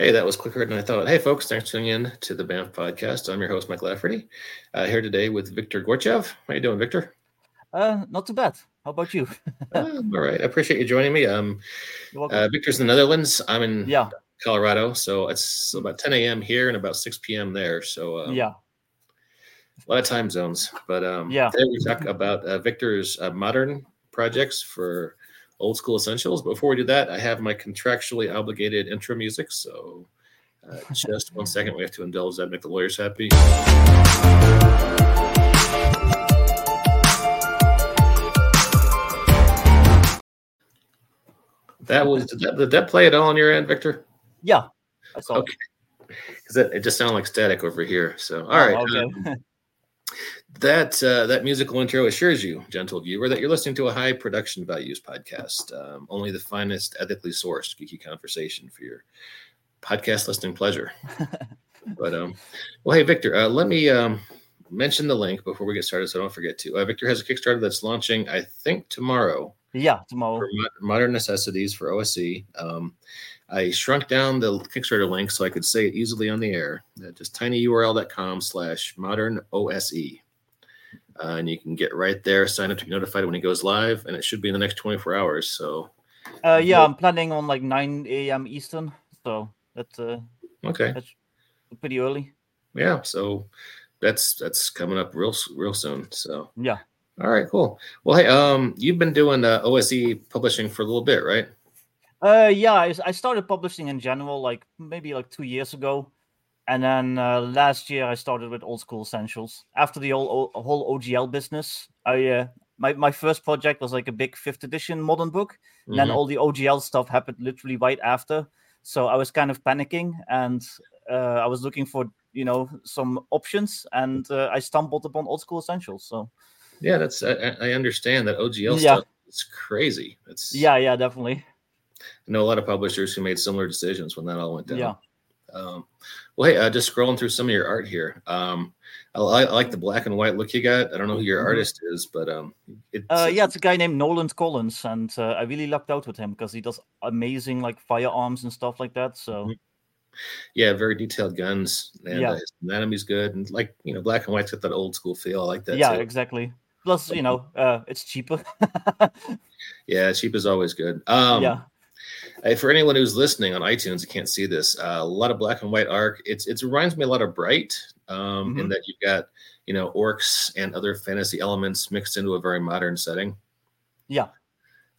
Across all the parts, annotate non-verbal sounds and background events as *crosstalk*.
Hey, that was quicker than I thought. Hey, folks, thanks for tuning in to the BAMF podcast. I'm your host, Mike Lafferty, uh, here today with Viktor Gorchev. How are you doing, Viktor? Uh, not too bad. How about you? *laughs* uh, all right. I appreciate you joining me. Um, uh, Viktor's in the Netherlands. I'm in yeah. Colorado, so it's about 10 a.m. here and about 6 p.m. there. So um, yeah, a lot of time zones. But um, yeah, today we talk about uh, Viktor's uh, modern projects for old school essentials. But Before we do that, I have my contractually obligated intro music. So uh, *laughs* just one second, we have to indulge that, make the lawyers happy. That was did that, did that play at all on your end, Viktor? Yeah, Okay, because it, it just sounded like static over here. So all Oh, right, okay. um, *laughs* that uh, that musical intro assures you, gentle viewer, that you're listening to a high production values podcast. Um, only the finest, ethically sourced geeky conversation for your podcast listening pleasure. *laughs* but um, well, hey Viktor, uh, let me um, mention the link before we get started, so I don't forget to. Uh, Viktor has a Kickstarter that's launching, I think, tomorrow yeah, tomorrow. modern necessities for OSE. Um, I shrunk down the Kickstarter link so I could say it easily on the air. Uh, just tinyurl.com slash modern OSE. Uh, and you can get right there, sign up to be notified when it goes live, and it should be in the next 24 hours. So, Uh, yeah, I'm planning on like 9 a.m. Eastern, so that's uh, okay. that's pretty early. Yeah. So that's that's coming up real real soon. So, Yeah. all right, cool. Well, hey, um, you've been doing uh, OSE publishing for a little bit, right? Uh, yeah, I, I started publishing in general like maybe like two years ago, and then uh, last year I started with Old School Essentials. After the whole whole OGL business, I uh, my my first project was like a big fifth edition modern book, and then Mhm. all the OGL stuff happened literally right after. So I was kind of panicking, and uh, I was looking for you know some options, and uh, I stumbled upon Old School Essentials. So Yeah, that's I, I understand that OGL Yeah. stuff. It's crazy. It's yeah, yeah, definitely. I know a lot of publishers who made similar decisions when that all went down. Yeah. Um, well, hey, uh, just scrolling through some of your art here. Um, I, I like the black and white look you got. I don't know who your Mhm. artist is, but um, it's, Uh, yeah, it's a guy named Nolan Collins, and uh, I really lucked out with him because he does amazing like firearms and stuff like that. So Mhm. yeah, very detailed guns, and Yeah. uh, his anatomy's good, and like you know, black and white's got that old school feel. I like that. yeah, too. exactly. Plus, you know, uh, it's cheaper. *laughs* yeah, cheap is always good. Um, yeah, Hey, for anyone who's listening on iTunes, you can't see this. Uh, a lot of black and white art. It's it reminds me a lot of Bright, um, in Mhm. that you've got you know orcs and other fantasy elements mixed into a very modern setting. yeah,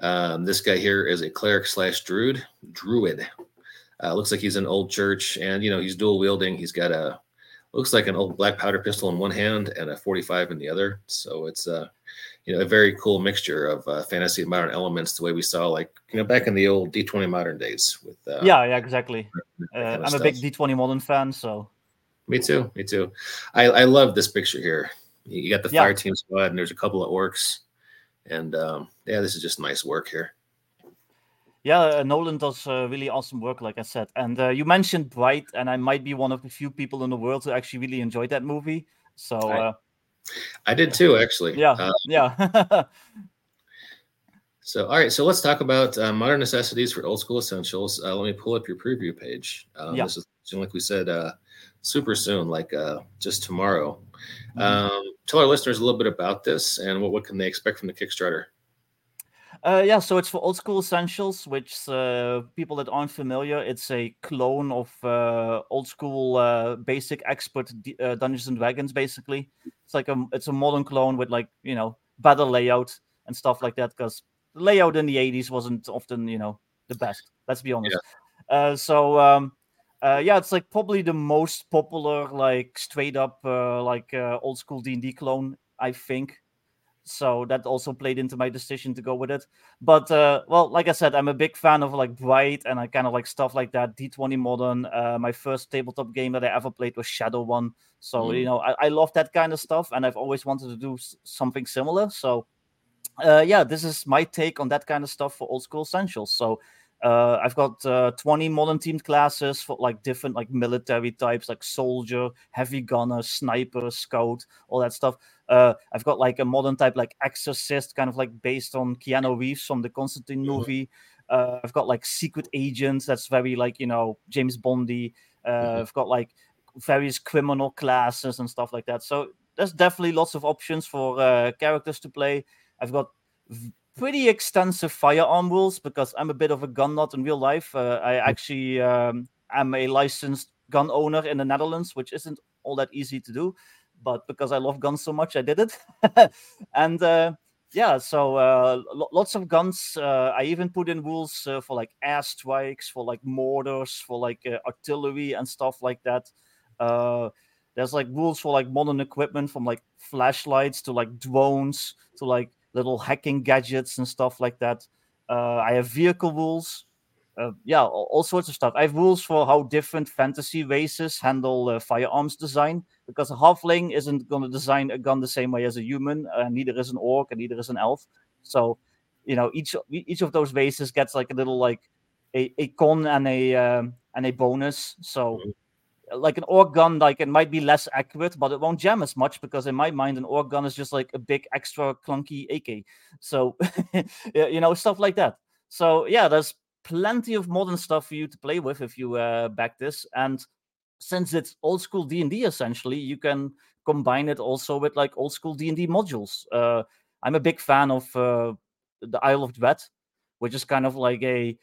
Um, this guy here is a cleric slash druid. Druid. Uh, looks like he's in old church, and you know he's dual wielding. He's got a looks like an old black powder pistol in one hand and a 45 in the other. So it's a you know a very cool mixture of uh, fantasy and modern elements, the way we saw like you know back in the old D20 modern days with uh, yeah, yeah, exactly. Uh, kind of I'm a big. D20 modern fan, so Me too. Me too. I, I love this picture here. You you got the Yeah. fire team squad, and there's a couple of orcs, and um, yeah, this is just nice work here. Yeah, uh, Nolan does uh, really awesome work, like I said. And uh, you mentioned Bright, and I might be one of the few people in the world who actually really enjoyed that movie. So I- uh, I did too, actually. yeah, Uh, yeah, *laughs* so, all right. So let's talk about uh, modern necessities for old school essentials. Uh, let me pull up your preview page. Um, Yeah. This is like we said, uh, super soon, like uh, just tomorrow. Mhm. Um, tell our listeners a little bit about this and what, what can they expect from the Kickstarter. Uh, yeah, so it's for Old School Essentials, which uh, people that aren't familiar, it's a clone of uh, old school uh, basic expert D- uh, Dungeons and Dragons. Basically, it's like a it's a modern clone with like you know better layout and stuff like that. Because the layout in the '80s wasn't often you know the best. Let's be honest. Uh, so um, uh, yeah, it's like probably the most popular like straight up uh, like uh, old school D and D clone, I think so that also played into my decision to go with it. But uh, well, like I said, I'm a big fan of like Bright and I kind of like stuff like that. D20 Modern. Uh, my first tabletop game that I ever played was Shadowrun. So Mm. you know, I, I love that kind of stuff, and I've always wanted to do s- something similar. So uh, yeah, this is my take on that kind of stuff for old school essentials. So uh, I've got uh, 20 modern teamed classes for like different like military types, like soldier, heavy gunner, sniper, scout, all that stuff. Uh, I've got like a modern type like exorcist, kind of like based on Keanu Reeves from the Constantine Mhm. movie. Uh, I've got like secret agents. That's very like you know James Bondy. Uh, mm-hmm. I've got like various criminal classes and stuff like that. So there's definitely lots of options for uh, characters to play. I've got pretty extensive firearm rules because I'm a bit of a gun nut in real life. Uh, I actually um, am a licensed gun owner in the Netherlands, which isn't all that easy to do. But because I love guns so much, I did it. *laughs* and uh, yeah, so uh, lots of guns. Uh, I even put in rules uh, for like airstrikes, for like mortars, for like uh, artillery and stuff like that. Uh, there's like rules for like modern equipment, from like flashlights to like drones to like little hacking gadgets and stuff like that. Uh, I have vehicle rules uh, yeah, all, all, sorts of stuff. I have rules for how different fantasy races handle uh, firearms design because a halfling isn't going to design a gun the same way as a human, uh, neither is an orc, and neither is an elf. So, you know, each each of those races gets like a little like a, a con and a um, and a bonus. So. Like an orc gun, like it might be less accurate, but it won't jam as much because in my mind, an orc gun is just like a big extra clunky AK. So, *laughs* you know, stuff like that. So yeah, there's plenty of modern stuff for you to play with if you uh, back this. And since it's old school D and D, essentially, you can combine it also with like old school D and D modules. Uh, I'm a big fan of uh, the Isle of Dread, which is kind of like a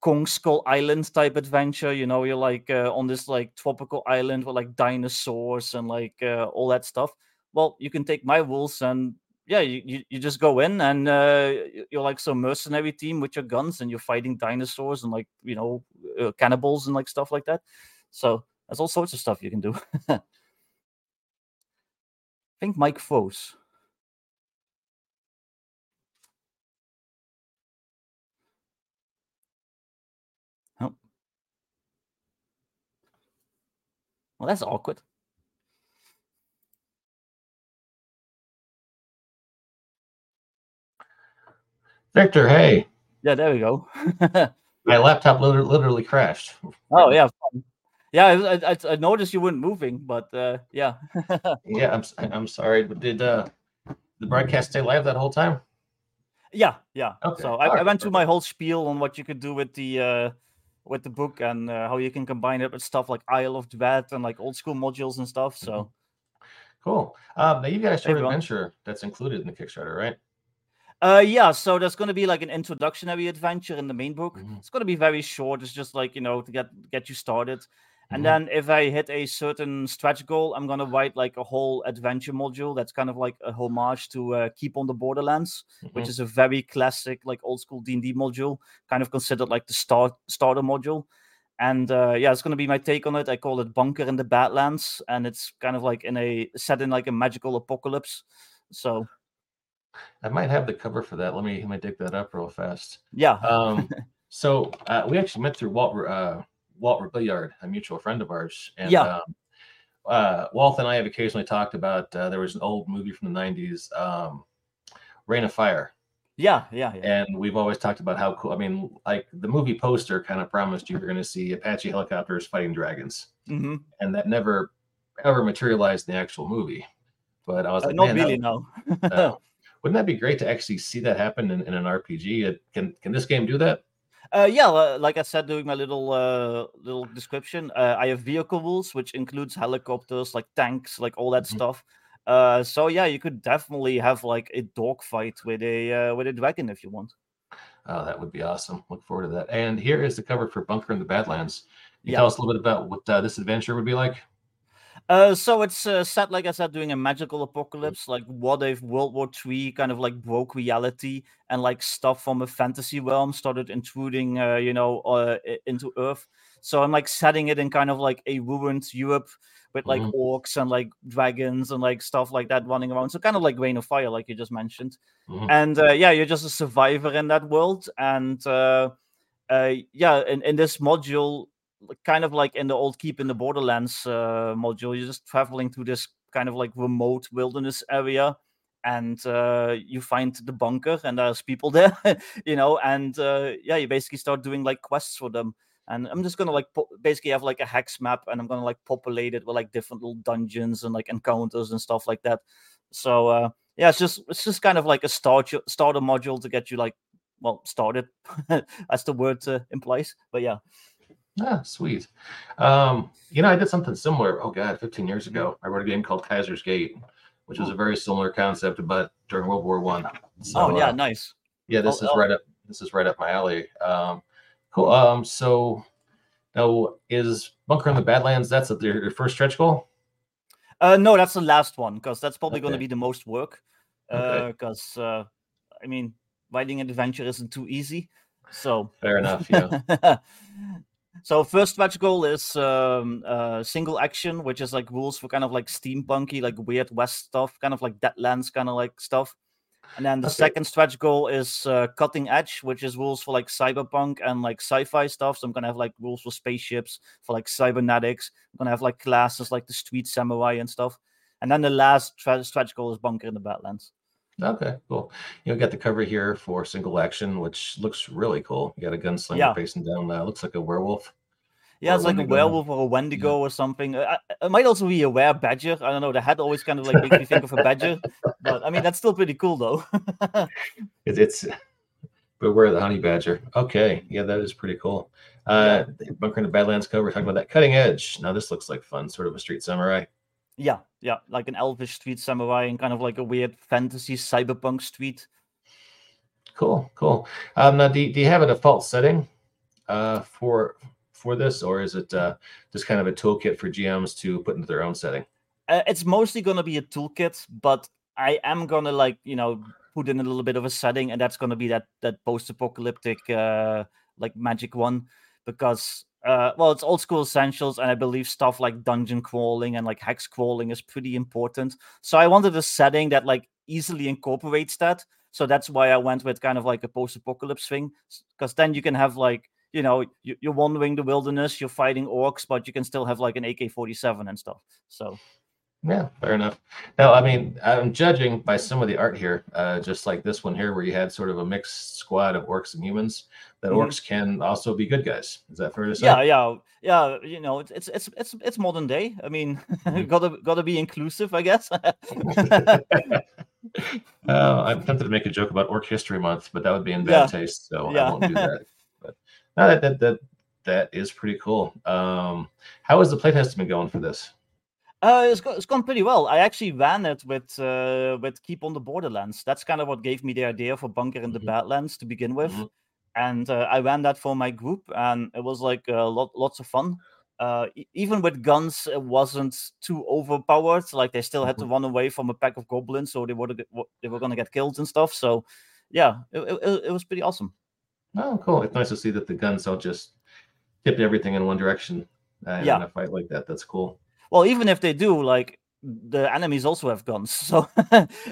Kong Skull Island type adventure. You know, you're like uh, on this like tropical island with like dinosaurs and like uh, all that stuff. Well, you can take my rules and yeah, you, you, you just go in and uh, you're like some mercenary team with your guns and you're fighting dinosaurs and like you know uh, cannibals and like stuff like that. So there's all sorts of stuff you can do. *laughs* I think Mike froze. Well, that's awkward. Viktor, hey. Yeah, there we go. *laughs* My laptop literally, literally crashed. Oh yeah, yeah. I, I, I, noticed you weren't moving, but uh, yeah. *laughs* yeah, I'm I'm sorry, but did uh, the broadcast stay live that whole time? Yeah, yeah. Okay. So I, right. I, went through my whole spiel on what you could do with the uh, with the book and uh, how you can combine it with stuff like Isle of Dread and like old school modules and stuff. So. Mm-hmm. Cool. Um, now you got a short adventure that's included in the Kickstarter, right? Uh, yeah. So there's going to be like an introductory adventure in the main book. Mm-hmm. It's going to be very short. It's just like you know to get get you started. And mm-hmm. then if I hit a certain stretch goal, I'm gonna write like a whole adventure module that's kind of like a homage to uh, Keep on the Borderlands, mm-hmm. which is a very classic like old school D and D module, kind of considered like the start starter module. And uh, yeah, it's gonna be my take on it. I call it Bunker in the Badlands, and it's kind of like in a set in like a magical apocalypse. So I might have the cover for that. Let me let me dig that up real fast. Yeah. Um, *laughs* so uh, we actually met through Walt uh, Walt Billiard, a mutual friend of ours. And, yeah. Um, uh, Walt and I have occasionally talked about. Uh, there was an old movie from the '90s, um, Reign of Fire. Yeah, yeah, yeah. And we've always talked about how cool. I mean, like the movie poster kind of promised you you're going to see Apache helicopters fighting dragons, mm-hmm. and that never ever materialized in the actual movie. But I was uh, like, not really, no. no. *laughs* Wouldn't that be great to actually see that happen in, in an RPG? can can this game do that? Uh, yeah, like I said, doing my little uh, little description, uh, I have vehicle rules, which includes helicopters, like tanks, like all that mm-hmm. stuff. Uh, so yeah, you could definitely have like a dogfight with a uh, with a dragon if you want. Oh, that would be awesome! Look forward to that. And here is the cover for Bunker in the Badlands. Can you yeah. tell us a little bit about what uh, this adventure would be like? Uh, so it's uh, set, like I said, doing a magical apocalypse, like what if World War Three kind of like broke reality and like stuff from a fantasy realm started intruding, uh, you know, uh, into Earth. So I'm like setting it in kind of like a ruined Europe with like mm-hmm. orcs and like dragons and like stuff like that running around. So kind of like Reign of Fire, like you just mentioned. Mm-hmm. And uh, yeah, you're just a survivor in that world. And uh, uh, yeah, in, in this module, kind of like in the old Keep in the Borderlands uh, module. You're just traveling through this kind of like remote wilderness area, and uh, you find the bunker, and there's people *laughs* there, you know, and uh, yeah, you basically start doing like quests for them. And I'm just gonna like po- basically have like a hex map, and I'm gonna like populate it with like different little dungeons and like encounters and stuff like that. So uh, yeah, it's just it's just kind of like a start starter module to get you like well started, *laughs* as the word uh, implies. But yeah. Ah, sweet. Um, you know, I did something similar. Oh God, 15 years ago, I wrote a game called Kaiser's Gate, which was a very similar concept, but during World War One. So, oh yeah, uh, nice. Yeah, this oh, is oh. right up. This is right up my alley. Um, cool. Um, so now is Bunker in the Badlands? That's your first stretch goal. Uh, no, that's the last one because that's probably okay. going to be the most work. Because okay. uh, I mean, writing an adventure isn't too easy. So fair enough. *laughs* Yeah. So first stretch goal is um, uh, single action, which is like rules for kind of like steampunky, like weird west stuff, kind of like Deadlands kind of like stuff. And then the okay. second stretch goal is uh, cutting edge, which is rules for like cyberpunk and like sci-fi stuff. So I'm gonna have like rules for spaceships, for like cybernetics. I'm gonna have like classes like the street samurai and stuff. And then the last tra- stretch goal is bunker in the Badlands. Okay, cool. You know, got the cover here for single action, which looks really cool. You got a gunslinger yeah. facing down. Uh, looks like a werewolf. Yeah, it's like Wendigo. a werewolf or a Wendigo yeah. or something. it might also be a were badger. I don't know. The head always kind of like makes me think of a badger, but I mean that's still pretty cool though. it, *laughs* it's beware the honey badger. Okay, yeah, that is pretty cool. Uh, yeah. Bunker in the Badlands cover talking about that cutting edge. Now this looks like fun, sort of a street samurai. Yeah, yeah, like an elvish street samurai and kind of like a weird fantasy cyberpunk street. Cool, cool. Um, now, do, do you have a default setting uh, for for this, or is it uh, just kind of a toolkit for GMs to put into their own setting? Uh, it's mostly going to be a toolkit, but I am gonna like you know put in a little bit of a setting, and that's gonna be that that post-apocalyptic uh, like magic one because uh, well, it's old school essentials, and I believe stuff like dungeon crawling and like hex crawling is pretty important. So I wanted a setting that like easily incorporates that. So that's why I went with kind of like a post-apocalypse thing, because then you can have like you know you're wandering the wilderness, you're fighting orcs, but you can still have like an AK-47 and stuff. So yeah, fair enough. Now, I mean, I'm judging by some of the art here, uh, just like this one here, where you had sort of a mixed squad of orcs and humans. That mm-hmm. orcs can also be good guys. Is that fair to say? Yeah, yeah, yeah. You know, it's it's it's it's modern day. I mean, *laughs* mm-hmm. gotta gotta be inclusive, I guess. *laughs* uh, *laughs* I'm tempted to make a joke about Orc History Month, but that would be in bad yeah. taste, so yeah. I won't do that. But no, that that that that is pretty cool. Um, how is the playtesting been going for this? Uh, it's, go- it's gone pretty well. I actually ran it with uh, with Keep on the Borderlands. That's kind of what gave me the idea for Bunker in the mm-hmm. Badlands to begin with, mm-hmm. And uh, I ran that for my group, and it was like uh, lot, lots of fun. Uh, even with guns, it wasn't too overpowered. Like they still had mm-hmm. to run away from a pack of goblins, so they were they were gonna get killed and stuff. So, yeah, it, it, it was pretty awesome. Oh, cool! It's nice to see that the guns don't just tip everything in one direction. Uh, yeah. in a fight like that. That's cool. Well, even if they do, like the enemies also have guns. *laughs* So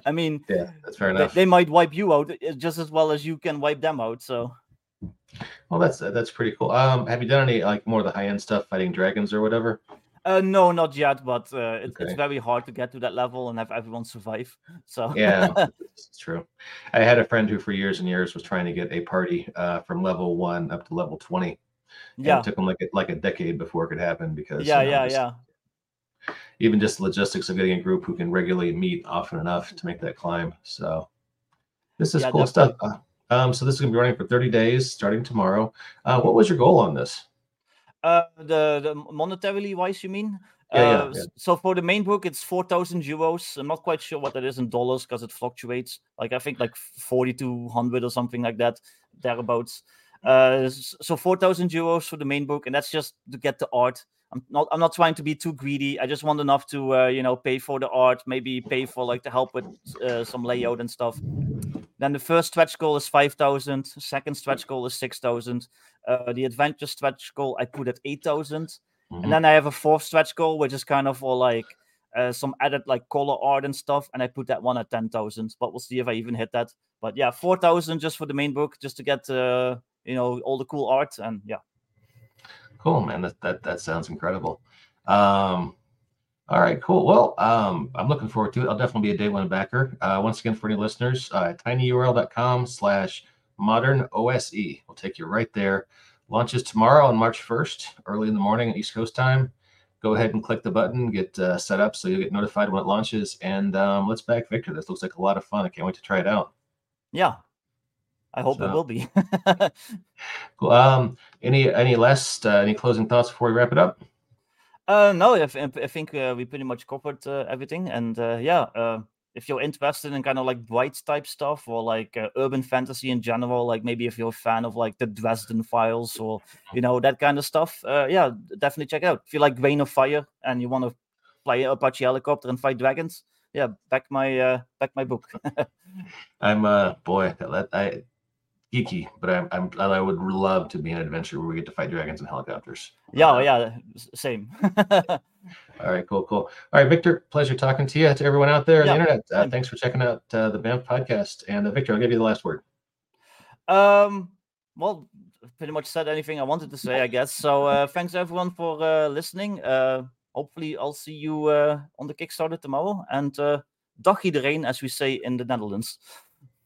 I mean, yeah, that's fair enough. They, they, might wipe you out eh, just as well as you can wipe them out. So. Well, that's that's pretty cool. Um, have you done any like more of the high end stuff, fighting dragons or whatever? Uh, no, not yet, but uh, it, okay. it's very hard to get to that level and have everyone survive. *laughs* So yeah, *laughs* it's true. I had a friend who, for years and years, was trying to get a party uh, from level one up to level twenty. Yeah, it took him like a, like a decade before it could happen because yeah, you know, yeah, yeah even just logistics of getting a group who can regularly meet often enough to make that climb. So this is yeah, cool definitely. stuff. Um, so this is going to be running for 30 days starting tomorrow. Uh, what was your goal on this? Uh, the, the monetarily wise, you mean? Yeah, yeah, uh, yeah. So for the main book, it's 4,000 euros. I'm not quite sure what that is in dollars because it fluctuates. Like I think like 4,200 or something like that, thereabouts. Uh, so 4,000 euros for the main book, and that's just to get the art. I'm not I'm not trying to be too greedy. I just want enough to uh, you know pay for the art, maybe pay for like to help with uh, some layout and stuff. Then the first stretch goal is five thousand. Second stretch goal is six thousand. Uh, the adventure stretch goal I put at eight thousand, mm-hmm. and then I have a fourth stretch goal which is kind of for like uh, some added like color art and stuff, and I put that one at ten thousand. But we'll see if I even hit that. But yeah, four thousand just for the main book, just to get uh, you know all the cool art, and yeah. Cool, man. That that that sounds incredible. Um, all right, cool. Well, um, I'm looking forward to it. I'll definitely be a day one backer. Uh, once again, for any listeners, uh, tinyurl.com slash modern OSE will take you right there. Launches tomorrow on March 1st, early in the morning, at East Coast time. Go ahead and click the button, get uh, set up so you'll get notified when it launches. And um, let's back Viktor. This looks like a lot of fun. I can't wait to try it out. Yeah, I hope So- it will be. *laughs* Cool. Um, any any last uh, any closing thoughts before we wrap it up? Uh, no, I, th- I think uh, we pretty much covered uh, everything. And uh, yeah, uh, if you're interested in kind of like bright type stuff or like uh, urban fantasy in general, like maybe if you're a fan of like the Dresden Files or you know that kind of stuff, yeah, definitely check it out. If you like Reign of Fire and you want to fly Apache helicopter and fight dragons, yeah, back my back my book. *laughs* I'm uh boy, I geeky, but I'm, I'm I would love to be an adventure where we get to fight dragons and helicopters. yeah, Uh, yeah, same. *laughs* All right, cool, cool. All right, Viktor, pleasure talking to you. To everyone out there on Yeah, the internet, uh, thanks for checking out uh, the BAMF podcast. And uh, Viktor, I'll give you the last word. Um, well, pretty much said anything I wanted to say, I guess. So uh, thanks everyone for uh, listening. Uh, hopefully, I'll see you uh, on the Kickstarter tomorrow. And uh, dag iedereen, as we say in the Netherlands.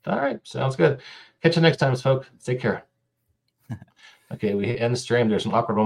All right, sounds good. Catch you next time, folks. Take care. *laughs* okay, we end the stream. There's an awkward moment.